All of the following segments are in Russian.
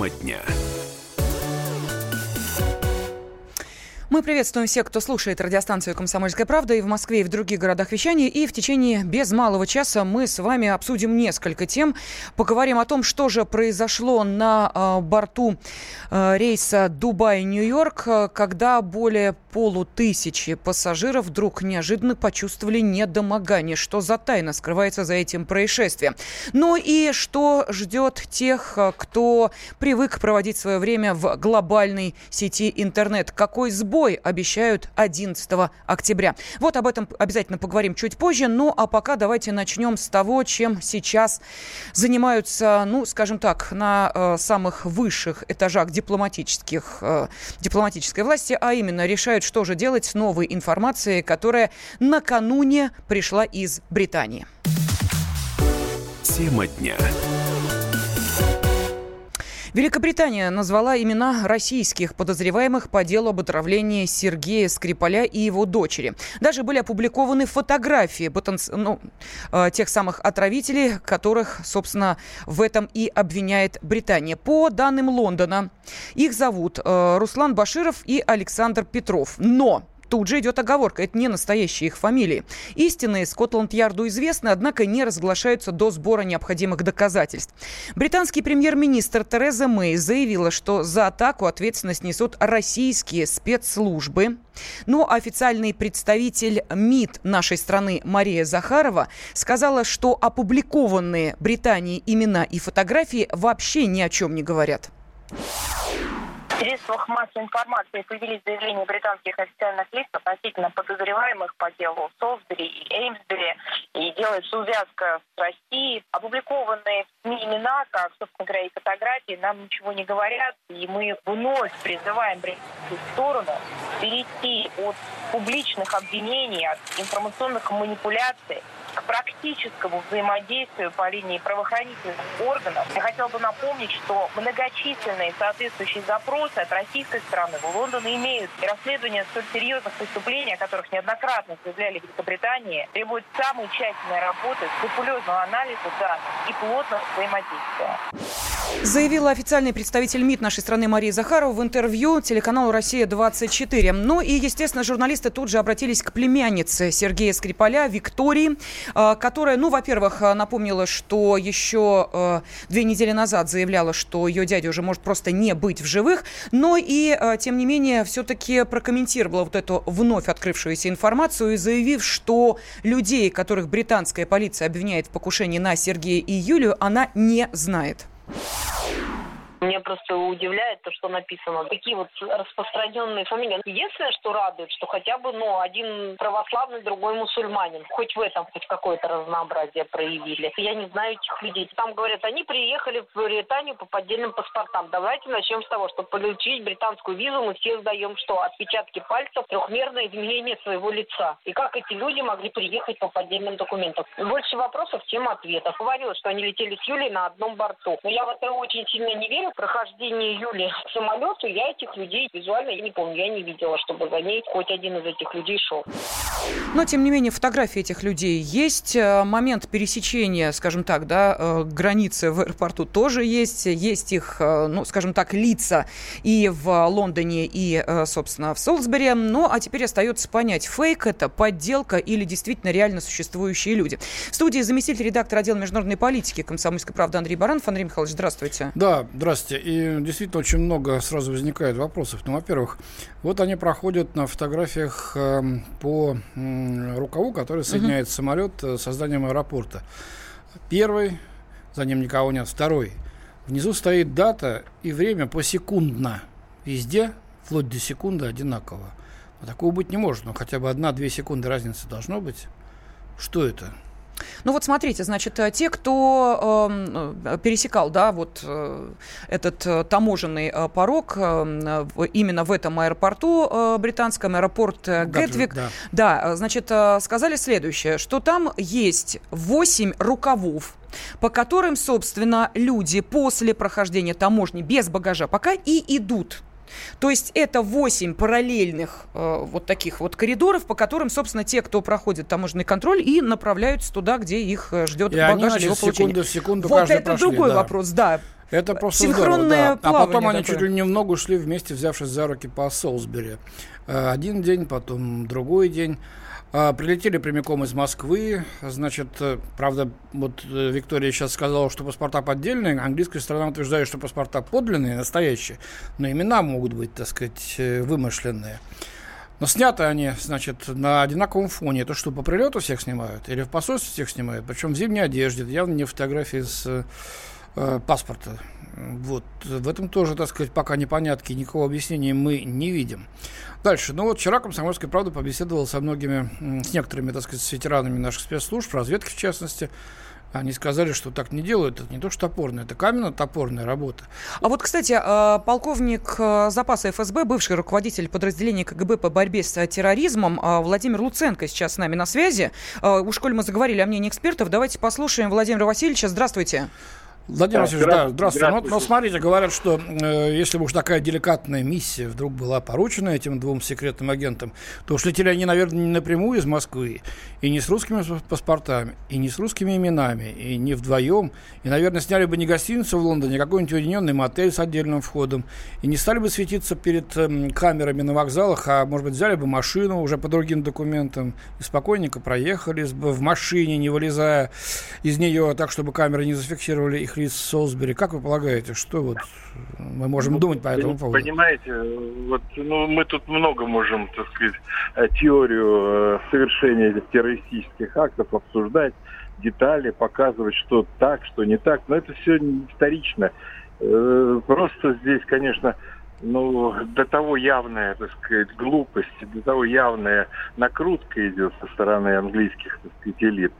Тема дня. Мы приветствуем всех, кто слушает радиостанцию «Комсомольская правда» и в Москве, и в других городах вещания. И в течение без малого часа мы с вами обсудим несколько тем. Поговорим о том, что же произошло на э, борту э, рейса Дубай-Нью-Йорк, когда более полутысячи пассажиров вдруг неожиданно почувствовали недомогание. Что за тайна скрывается за этим происшествием? Ну и что ждет тех, кто привык проводить свое время в глобальной сети интернет? Какой сбор бой обещают 11 октября. Вот об этом обязательно поговорим чуть позже. Ну, а пока давайте начнем с того, чем сейчас занимаются, ну, скажем так, на э, самых высших этажах дипломатических, э, дипломатической власти, а именно решают, что же делать с новой информацией, которая накануне пришла из Британии. Тема дня. Великобритания назвала имена российских подозреваемых по делу об отравлении Сергея Скрипаля и его дочери. Даже были опубликованы фотографии потенци... ну, э, тех самых отравителей, которых, собственно, в этом и обвиняет Британия. По данным Лондона, их зовут э, Руслан Баширов и Александр Петров. Но Тут же идет оговорка, это не настоящие их фамилии. Истинные Скотланд-Ярду известны, однако не разглашаются до сбора необходимых доказательств. Британский премьер-министр Тереза Мэй заявила, что за атаку ответственность несут российские спецслужбы. Но официальный представитель МИД нашей страны Мария Захарова сказала, что опубликованные Британией имена и фотографии вообще ни о чем не говорят средствах массовой информации появились заявления британских официальных лиц относительно подозреваемых по делу Солсбери и Эймсбери, и делается увязка с Россией. Опубликованные СМИ имена, как, собственно говоря, и фотографии, нам ничего не говорят, и мы вновь призываем британскую сторону перейти от публичных обвинений, от информационных манипуляций к практическому взаимодействию по линии правоохранительных органов. Я хотела бы напомнить, что многочисленные соответствующие запросы от российской стороны в Лондон имеют. И расследование столь серьезных преступлений, о которых неоднократно заявляли в Великобритании, требует самой тщательной работы, скрупулезного анализа данных и плотного взаимодействия. Заявила официальный представитель МИД нашей страны Мария Захарова в интервью телеканалу «Россия-24». Ну и, естественно, журналисты тут же обратились к племяннице Сергея Скрипаля, Виктории. Э, которая, ну, во-первых, э, напомнила, что еще э, две недели назад заявляла, что ее дядя уже может просто не быть в живых, но и, тем не менее, все-таки прокомментировала вот эту вновь открывшуюся информацию и заявив, что людей, которых британская полиция обвиняет в покушении на Сергея и Юлию, она не знает. Меня просто удивляет то, что написано. Такие вот распространенные фамилии. Единственное, что радует, что хотя бы, ну, один православный, другой мусульманин. Хоть в этом хоть какое-то разнообразие проявили. Я не знаю этих людей. Там говорят, они приехали в Британию по поддельным паспортам. Давайте начнем с того, что получить британскую визу мы все сдаем что? Отпечатки пальцев, трехмерное изменение своего лица. И как эти люди могли приехать по поддельным документам? Больше вопросов, чем ответов. Говорила, что они летели с Юлей на одном борту. Но я в это очень сильно не верю, прохождения Юли к самолету, я этих людей визуально я не помню, я не видела, чтобы за ней хоть один из этих людей шел. Но, тем не менее, фотографии этих людей есть. Э, момент пересечения, скажем так, да, э, границы в аэропорту тоже есть. Есть их, э, ну, скажем так, лица и в Лондоне, и, собственно, в Солсбери. Ну, а теперь остается понять, фейк это, подделка или действительно реально существующие люди. В студии заместитель редактора отдела международной политики комсомольской правды Андрей Баранов. Андрей Михайлович, здравствуйте. Да, здравствуйте. И действительно очень много сразу возникает вопросов. Ну, во-первых, вот они проходят на фотографиях э, по э, рукаву, который соединяет угу. самолет э, с созданием аэропорта. Первый, за ним никого нет. Второй. Внизу стоит дата и время посекундно. Везде, вплоть до секунды, одинаково. Но такого быть не может. Но хотя бы одна-две секунды разницы должно быть. Что это? Ну вот смотрите, значит, э, те, кто э, пересекал, да, вот э, этот э, таможенный э, порог э, именно в этом аэропорту э, британском, аэропорт э, Гетвик, да. да, значит, э, сказали следующее, что там есть 8 рукавов, по которым, собственно, люди после прохождения таможни без багажа пока и идут То есть это 8 параллельных э, вот таких вот коридоров, по которым, собственно, те, кто проходит таможенный контроль, и направляются туда, где их э, ждет и багаж они, его получения. секунду в секунду вот это прошли, другой да. вопрос, да. Это просто Синхронное здорово, да. А потом они такое. чуть ли не в ногу шли вместе, взявшись за руки по Солсбери. Э, Один день, потом другой день. А, Прилетели прямиком из Москвы. Значит, э, правда, вот э, Виктория сейчас сказала, что паспорта поддельные. Английская сторона утверждает, что паспорта подлинные, настоящие. Но имена могут быть, так сказать, э, вымышленные. Но сняты они, значит, на одинаковом фоне. То, что по прилету всех снимают, или в посольстве всех снимают, причем в зимней одежде. Явно не фотографии с э, паспорта. Вот. В этом тоже, так сказать, пока непонятки, никакого объяснения мы не видим. Дальше. Ну вот вчера «Комсомольская правда» побеседовала со многими, с некоторыми, так сказать, с ветеранами наших спецслужб, разведки в частности. Они сказали, что так не делают. Это не то, что топорная, это каменно-топорная работа. А вот, кстати, э, полковник э, запаса ФСБ, бывший руководитель подразделения КГБ по борьбе с э, терроризмом Владимир Луценко сейчас с нами на связи. Уж коль мы заговорили о мнении экспертов, давайте послушаем Владимира Васильевича. Здравствуйте. Владимир Васильевич, да, здравствуйте. здравствуйте. Ну, Здравствуйте. Ну, смотрите, говорят, что э, если бы уж такая деликатная миссия вдруг была поручена этим двум секретным агентам, то уж летели они, наверное, не напрямую из Москвы, и не с русскими пас- паспортами, и не с русскими именами, и не вдвоем, и, наверное, сняли бы не гостиницу в Лондоне, а какой-нибудь уединенный мотель с отдельным входом, и не стали бы светиться перед эм, камерами на вокзалах, а, может быть, взяли бы машину уже по другим документам и спокойненько проехали с- в машине, не вылезая из нее так, чтобы камеры не зафиксировали их в Солсбери. Как вы полагаете, что вот мы можем думать по этому поводу? Понимаете, вот ну, мы тут много можем, так сказать, э, теорию э, совершения этих террористических актов обсуждать, детали, показывать, что так, что не так, но это все вторично. Э, Просто здесь, конечно, ну, до того явная, так сказать, глупость, до того явная накрутка идет со стороны английских, так сказать, элит,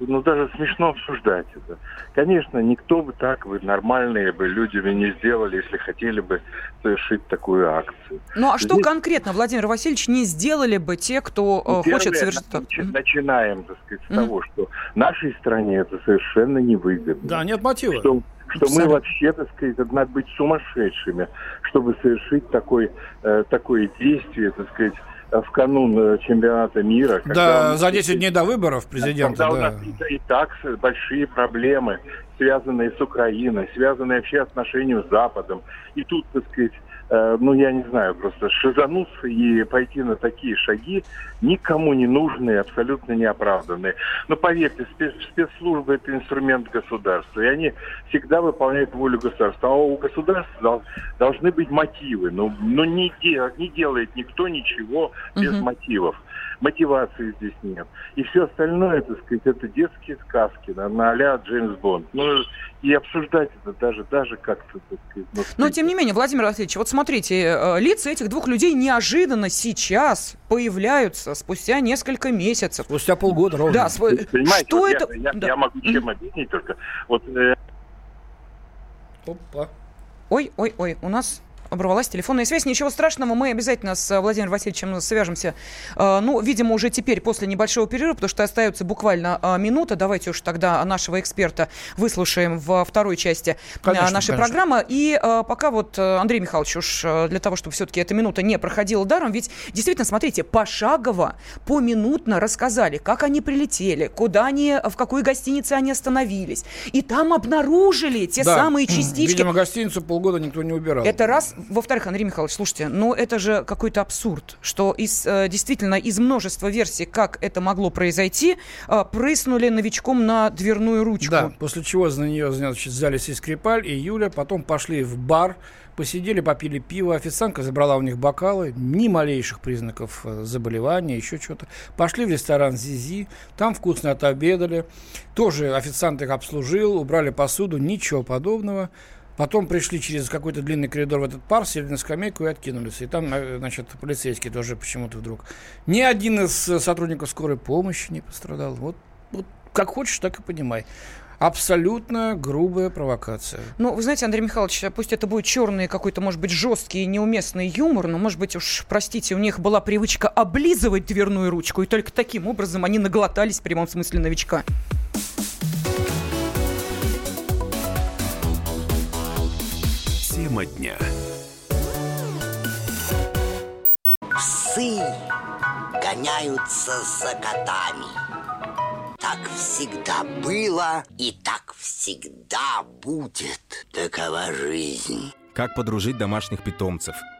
ну, даже смешно обсуждать это. Конечно, никто бы так, бы нормальные бы люди бы не сделали, если хотели бы совершить такую акцию. Ну а что Здесь- конкретно, Владимир Васильевич, не сделали бы те, кто э, Ну, хочет первое, совершить... начи-. Начинаем, так сказать, с Мгм. того, что нашей стране это совершенно невыгодно. Да, нет мотива. что, что мы вообще, так сказать, надо быть сумасшедшими, чтобы совершить такой, э, такое действие, так сказать, в канун э, чемпионата мира. Да, у нас- за 10 дней до выборов президента, когда у да. нас и, и так большие проблемы, связанные с Украиной, связанные вообще с отношением с Западом. И тут, так сказать, э, ну, я не знаю, просто шизануться и пойти на такие шаги никому не нужные, абсолютно неоправданные. Но поверьте, спец- спецслужбы – это инструмент государства, и они всегда выполняют волю государства. А у государства дол- должны быть мотивы. Ну, ну не, де- не делает никто ничего без Мгм. мотивов. Мотивации здесь нет. И все остальное, так сказать, это детские сказки на, на а-ля Джеймс Бонд. Ну, и обсуждать это даже, даже как-то, так сказать... ну, Но, тем не менее, Владимир Васильевич, вот смотрите, э, лица этих двух людей неожиданно сейчас появляются спустя несколько месяцев. Спустя полгода ровно. Да, св- Понимаете, что вот это... Я, я- Да. я могу чем объяснить только. Вот э, Опа. Ой, ой, ой, у нас оборвалась телефонная связь. Ничего страшного, мы обязательно с э, Владимиром Васильевичем свяжемся. Э, Ну, видимо, уже теперь после небольшого перерыва, потому что остается буквально э, минута. Давайте уж тогда нашего эксперта выслушаем во второй части Конечно, нашей конечно. программы. И пока вот, Андрей Михайлович, уж для того, чтобы все-таки эта минута не проходила даром, ведь действительно, смотрите, пошагово, поминутно рассказали, как они прилетели, куда они, в какой гостинице они остановились. И там обнаружили те Да. самые частички. Видимо, гостиницу полгода никто не убирал. Это раз. Во-вторых, Андрей Михайлович, слушайте, ну это же какой-то абсурд, что из, э, действительно из множества версий, как это могло произойти, э, прыснули новичком на дверную ручку. Да, после чего за нее, значит, взялись и Скрипаль, и Юля, потом пошли в бар, посидели, попили пиво, официантка забрала у них бокалы, ни малейших признаков э, заболевания, еще что-то. Пошли в ресторан Зизи, там вкусно отобедали, тоже официант их обслужил, убрали посуду, ничего подобного. Потом пришли через какой-то длинный коридор в этот пар, сели на скамейку и откинулись. И там, э, значит, полицейский тоже почему-то вдруг. Ни один из э, сотрудников скорой помощи не пострадал. Вот, вот как хочешь, так и понимай. Абсолютно грубая провокация. Ну, вы знаете, Андрей Михайлович, пусть это будет черный какой-то, может быть, жесткий и неуместный юмор, но, может быть, уж, простите, у них была привычка облизывать дверную ручку, и только таким образом они наглотались в прямом смысле новичка. Тема дня. Псы гоняются за котами. Так всегда было и так всегда будет. Такова жизнь. Как подружить домашних питомцев –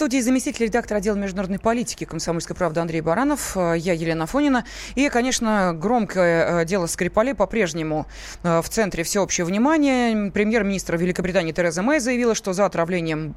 Студии заместитель редактора отдела международной политики комсомольской правды Андрей Баранов, э, я Елена Фонина. И, конечно, громкое э, дело Скрипалей по-прежнему э, в центре всеобщего внимания. Премьер-министр Великобритании Тереза Мэй заявила, что за отравлением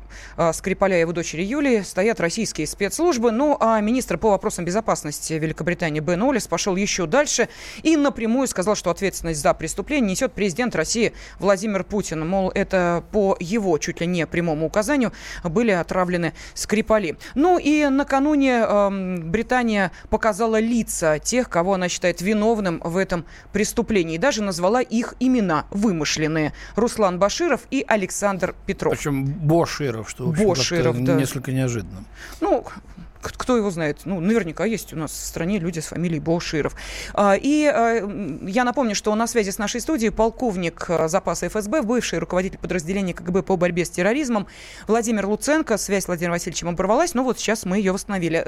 Скрипаля и его дочери Юлии стоят российские спецслужбы. Ну, а министр по вопросам безопасности Великобритании Бен Олис пошел еще дальше и напрямую сказал, что ответственность за преступление несет президент России Владимир Путин. Мол, это по его чуть ли не прямому указанию были отравлены Скрипали. Ну и накануне э, Британия показала лица тех, кого она считает виновным в этом преступлении. И даже назвала их имена вымышленные. Руслан Баширов и Александр Петров. Причем Боширов, что Боширов, да. несколько неожиданно. Ну, кто его знает? Ну, наверняка есть у нас в стране люди с фамилией Боширов. А, и а, я напомню, что на связи с нашей студией полковник а, запаса ФСБ, бывший руководитель подразделения КГБ по борьбе с терроризмом Владимир Луценко. Связь с Владимиром Васильевичем оборвалась, но вот сейчас мы ее восстановили.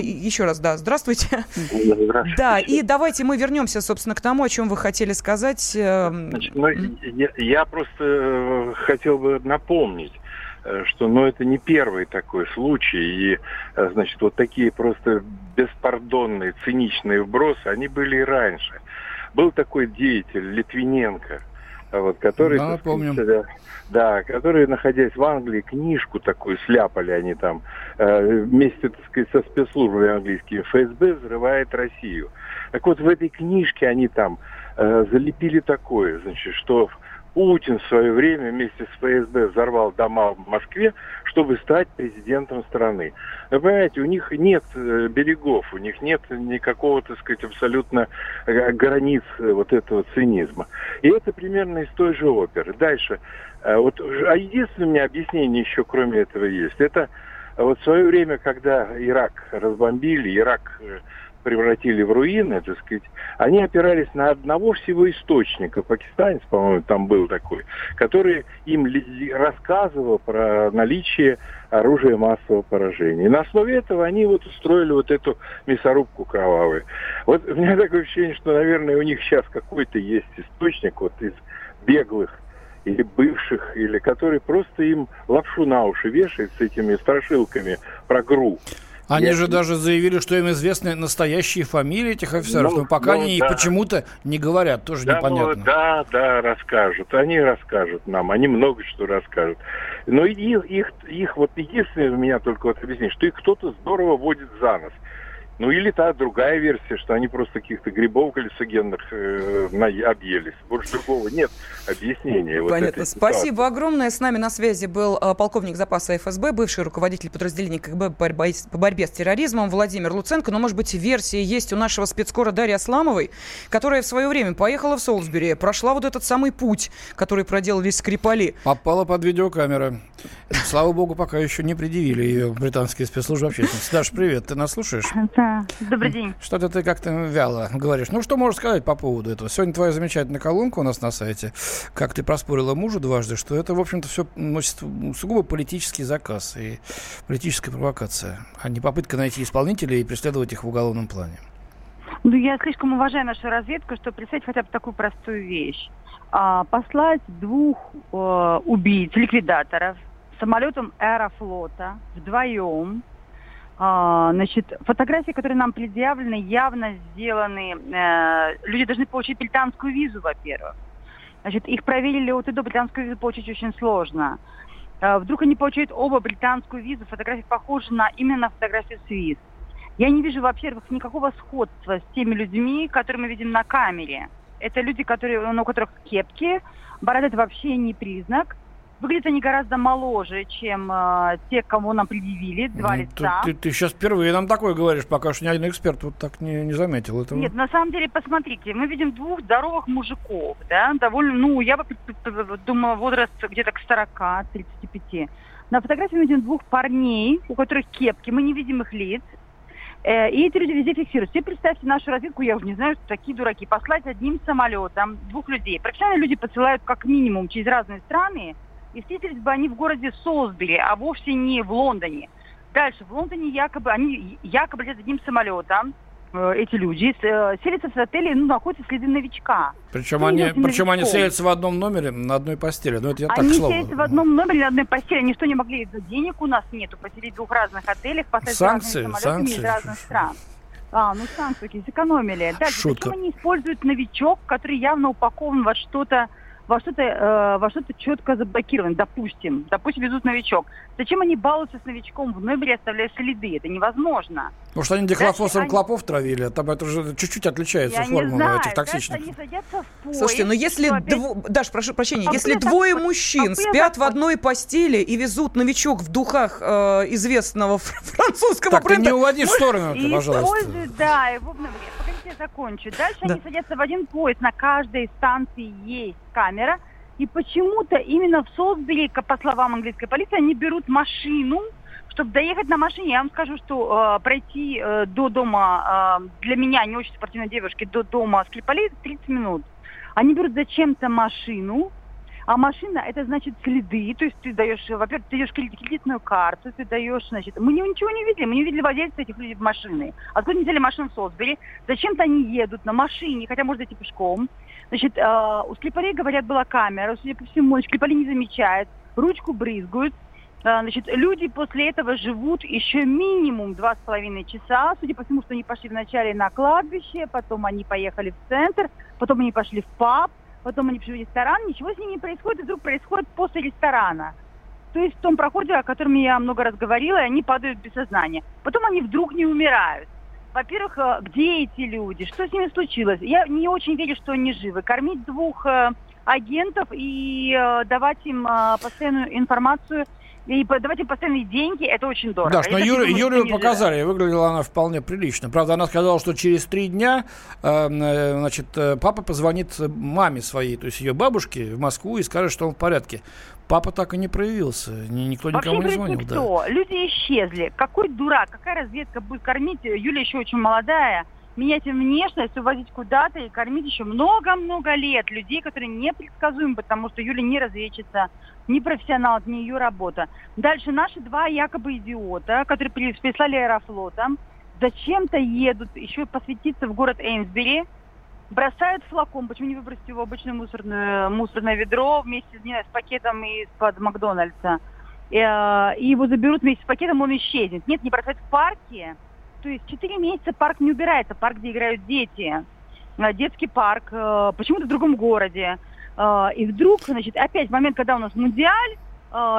Еще раз, да, здравствуйте. Здравствуйте. Да, и давайте мы вернемся, собственно, к тому, о чем вы хотели сказать. Э, Значит, ну, я, я просто э, хотел бы напомнить, Э, что ну, это не первый такой случай. И, э, значит, вот такие просто беспардонные, циничные вбросы, они были и раньше. Был такой деятель Литвиненко, вот, который, да, помним. Сказать, да, которые, находясь в Англии, книжку такую сляпали они там э, вместе, так сказать, со спецслужбами английскими. ФСБ взрывает Россию. Так вот, в этой книжке они там э, залепили такое, значит, что Путин в свое время вместе с ФСБ взорвал дома в Москве, чтобы стать президентом страны. Вы понимаете, у них нет э, берегов, у них нет никакого, так сказать, абсолютно э, границ э, вот этого цинизма. И это примерно из той же оперы. Дальше. Вот, а единственное у меня объяснение еще кроме этого есть. Это вот в свое время, когда Ирак разбомбили, Ирак превратили в руины, так сказать, они опирались на одного всего источника, пакистанец, по-моему, там был такой, который им рассказывал про наличие оружия массового поражения. И на основе этого они вот устроили вот эту мясорубку кровавую. Вот у меня такое ощущение, что, наверное, у них сейчас какой-то есть источник вот из беглых или бывших, или который просто им лапшу на уши вешает с этими страшилками про ГРУ. Они я... же даже заявили, что им известны настоящие фамилии этих офицеров, ну, но пока ну, они да. почему-то не говорят, тоже да, непонятно. Ну, да, да, расскажут. Они расскажут нам, они много что расскажут. Но их, их, их вот единственное у меня только вот объяснить, что их кто-то здорово водит за нос. Ну или та другая версия, что они просто каких-то грибов галлюциногенных э, объелись. Больше другого нет объяснения. Понятно. Вот Спасибо огромное. С нами на связи был э, полковник запаса ФСБ, бывший руководитель подразделения КГБ по борьбе, по борьбе с терроризмом Владимир Луценко. Но, может быть, версия есть у нашего спецкора Дарьи Асламовой, которая в свое время поехала в Солсбери, прошла вот этот самый путь, который проделали Скрипали. Попала под видеокамеры. Слава богу, пока еще не предъявили ее британские спецслужбы общественности. Даш, привет, ты нас слушаешь? Да, добрый день. Что-то ты как-то вяло говоришь. Ну, что можешь сказать по поводу этого? Сегодня твоя замечательная колонка у нас на сайте. Как ты проспорила мужу дважды, что это, в общем-то, все носит сугубо политический заказ и политическая провокация, а не попытка найти исполнителей и преследовать их в уголовном плане. Ну, я слишком уважаю нашу разведку, чтобы представить хотя бы такую простую вещь. А, послать двух э, убийц, ликвидаторов, самолетом аэрофлота вдвоем. А, значит, фотографии, которые нам предъявлены, явно сделаны. Э, люди должны получить британскую визу, во-первых. Значит, их проверили от и до британскую визу получить очень сложно. Э, вдруг они получают оба британскую визу, фотографии похожи на именно фотографию с виз. Я не вижу, во-первых, никакого сходства с теми людьми, которые мы видим на камере. Это люди, которые, ну, у которых кепки, борода это вообще не признак. Выглядят они гораздо моложе, чем э, те, кого нам предъявили, два Ну, лица. Ты, ты, ты сейчас впервые нам такое говоришь, пока что ни один эксперт вот так не, не заметил этого. Нет, на самом деле, посмотрите, мы видим двух здоровых мужиков, да, довольно, ну, я бы думаю, возраст где-то к 40-35. На фотографии мы видим двух парней, у которых кепки, мы не видим их лиц. Э, И эти люди везде фиксируют. Теперь представьте нашу разведку, я уже не знаю, что такие дураки. Послать одним самолетом двух людей. Профессиональные люди посылают как минимум через разные страны. И встретились бы они в городе Солсбери, а вовсе не в Лондоне. Дальше, в Лондоне якобы, они якобы летят одним самолетом, э, эти люди, э, селятся в отеле, ну, находятся следы новичка. Причем Что они, причем они селятся в одном номере на одной постели. Ну, это я так, Они к слову. селятся в одном номере на одной постели. Они что, не могли? Денег у нас нету. Поселить в двух разных отелях, поставить Санкции, разными самолетами из санкции. разных стран. А, ну санкции сэкономили. Дальше, Шутка. зачем они используют новичок, который явно упакован во что-то во что-то э, во что-то четко заблокировано, допустим, допустим, везут новичок. Зачем они балуются с новичком в номере, оставляя следы? Это невозможно. Может, они дихлофосом они- клопов травили, там это уже чуть-чуть отличается Я не формула знаю. этих токсичных. они садятся в поезд. Слушайте, ну если что опять- дво- Даш, прошу прощения, А если так двое вот- мужчин а спят так в одной постели и везут новичок в духах э, известного фр- французского Так, ты бренда, не уводи в сторону, И пожалуйста. используют, да, его в номере. Я закончу. Дальше Да. они садятся в один поезд. На каждой станции есть камера. И почему-то именно в Солсбери, по словам английской полиции, они берут машину, чтобы доехать на машине. Я вам скажу, что э, пройти э, до дома, э, для меня, не очень спортивной девушки, до дома Скрипалей 30 минут. Они берут зачем-то машину, а машина это значит следы, то есть ты даешь, во-первых, ты даешь кредит- кредитную карту, ты даешь, значит, мы ничего не видели, мы не видели владельца этих людей в машины. Откуда они взяли машину в Солсбери? Зачем-то они едут на машине, хотя можно идти пешком. Значит, э, у Склепарей, говорят, была камера, судя по всему, Склепари не замечают, ручку брызгают. Э, Значит, люди после этого живут еще минимум два с половиной часа. Судя по всему, что они пошли вначале на кладбище, потом они поехали в центр, потом они пошли в паб, потом они пришли в ресторан, ничего с ними не происходит, и вдруг происходит после ресторана. То есть в том проходе, о котором я много раз говорила, и они падают без сознания. Потом они вдруг не умирают. Во-первых, э, где эти люди? Что с ними случилось? Я не очень верю, что они живы. Кормить двух э, агентов и э, давать им постоянную информацию и им постоянные деньги, это очень дорого. Да, что они живы. показали, и выглядела она вполне прилично. Правда, она сказала, что через три дня э, э, значит, э, папа позвонит маме своей, то есть ее бабушке в Москву и скажет, что он в порядке. Папа так и не проявился, ни- никто Вообще никому не говорит звонил. Да. никто. Люди исчезли. Какой дурак, какая разведка будет кормить? Юля еще очень молодая. Менять им внешность, увозить куда-то и кормить еще много-много лет людей, которые непредсказуемы, потому что Юля не разведчица, не профессионал, это не ее работа. Дальше наши два якобы идиота, которые при- прислали аэрофлотом, зачем-то едут еще посвятиться в город Эймсбери, бросают флакон, почему не выбросить его в обычное мусорное, мусорное ведро вместе не с пакетом из-под Макдональдса. Э, И его заберут вместе с пакетом, он исчезнет. Нет, не бросать в парке. То есть 4 месяца парк не убирается, парк, где играют дети. Э, Детский парк, э, почему-то в другом городе. Э, И вдруг, значит, опять момент, когда у нас мундиаль,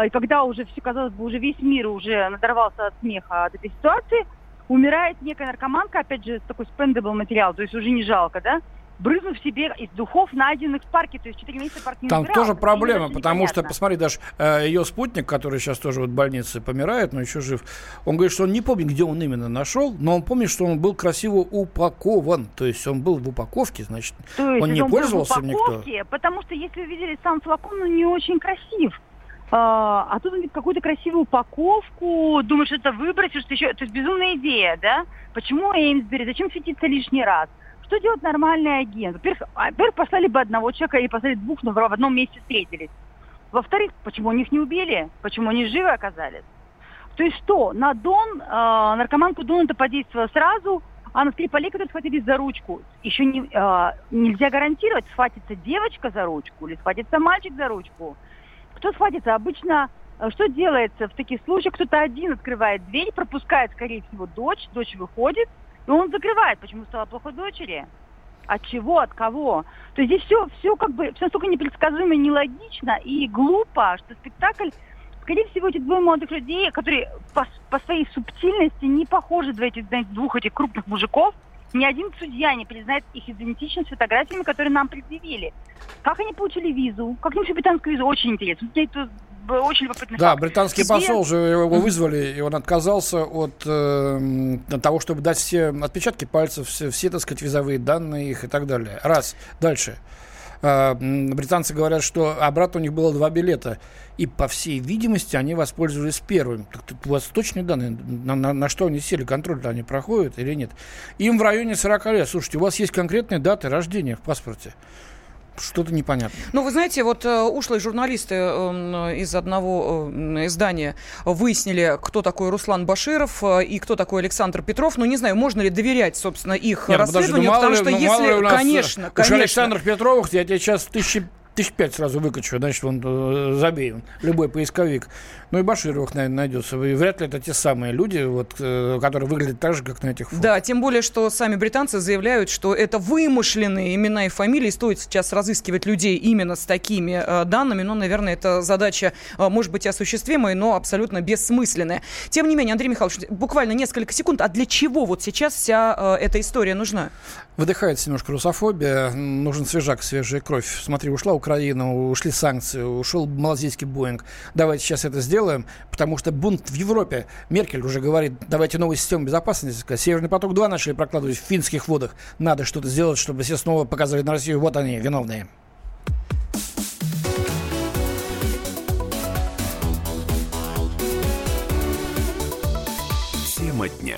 и когда уже все, казалось бы, уже весь мир уже надорвался от смеха от этой ситуации, умирает некая наркоманка, опять же, такой spendable материал, то есть уже не жалко, да, брызнув себе из духов, найденных в парке, то есть 4 месяца парк не Там убирался. тоже проблема, потому что, посмотри, даже э, ее спутник, который сейчас тоже вот в больнице помирает, но еще жив, он говорит, что он не помнит, где он именно нашел, но он помнит, что он был красиво упакован, то есть он был в упаковке, значит, То есть он не был пользовался в никто? упаковке, Потому что если вы видели сам флакон, он не очень красив. А, а тут он какую-то красивую упаковку, думаешь, это выбросишь, что еще, то есть безумная идея, да? Почему Эймсбери, зачем светиться лишний раз? Что делает нормальный агент? Во-первых, а, во-первых, послали бы одного человека и послали двух, но в одном месте встретились. Во-вторых, почему они их не убили? Почему они живы оказались? То есть что, на Дон, э, наркоманку Дон это подействовало сразу, а на Скрипалей, которые схватились за ручку, еще не, э, нельзя гарантировать, схватится девочка за ручку или схватится мальчик за ручку. Кто схватится? Обычно э, что делается в таких случаях? Кто-то один открывает дверь, пропускает, скорее всего, дочь, дочь выходит, и он закрывает. Почему стало плохо дочери? От чего, от кого? То есть здесь все, все как бы, все настолько непредсказуемо, нелогично и глупо, что спектакль Скорее всего, эти двое молодых людей, которые по, по своей субтильности не похожи на этих, на двух этих крупных мужиков, ни один судья не признает их идентичность фотографиями, которые нам предъявили. Как они получили визу? Как получили британскую визу? Очень интересно. Я это очень любопытный Да, факт. британский Где- посол же его вызвали, и он отказался от э, того, чтобы дать все отпечатки пальцев, все, все, так сказать, визовые данные их и так далее. Раз. Дальше. Э, британцы говорят, что обратно у них было два билета. И, по всей видимости, они воспользовались первым. Так тут у вас точные данные, на, на- на что они сели, контроль-то они проходят или нет? Им в районе 40 лет. Слушайте, у вас есть конкретные даты рождения в паспорте. Что-то непонятно. Ну, вы знаете, вот э, ушлые журналисты э, из одного э, издания выяснили, кто такой Руслан Баширов э, и кто такой Александр Петров. Ну, не знаю, можно ли доверять, собственно, их ну, подожди, расследованию, ну, мало потому ли- что ну, ли если, у нас, э, конечно, конечно. Александр Петровых, я тебе сейчас тысячи, тысяч пять сразу выкачу, значит, он э, забей, любой поисковик. Ну и Башировых, наверное, найдется. И вряд ли это те самые люди, вот, э, которые выглядят так же, как на этих фото. Да, тем более, что сами британцы заявляют, что это вымышленные имена и фамилии. Стоит сейчас разыскивать людей именно с такими э, данными. Но, наверное, эта задача э, может быть осуществимой, но абсолютно бессмысленная. Тем не менее, Андрей Михайлович, буквально несколько секунд. А для чего вот сейчас вся э, эта история нужна? Выдыхается немножко русофобия, нужен свежак, свежая кровь. Смотри, ушла Украина, ушли санкции, ушел малазийский Боинг. Давайте сейчас это сделаем, потому что бунт в Европе. Меркель уже говорит, давайте новую систему безопасности. Северный поток-2 начали прокладывать в финских водах. Надо что-то сделать, чтобы все снова показали на Россию. Вот они, виновные. Тема дня.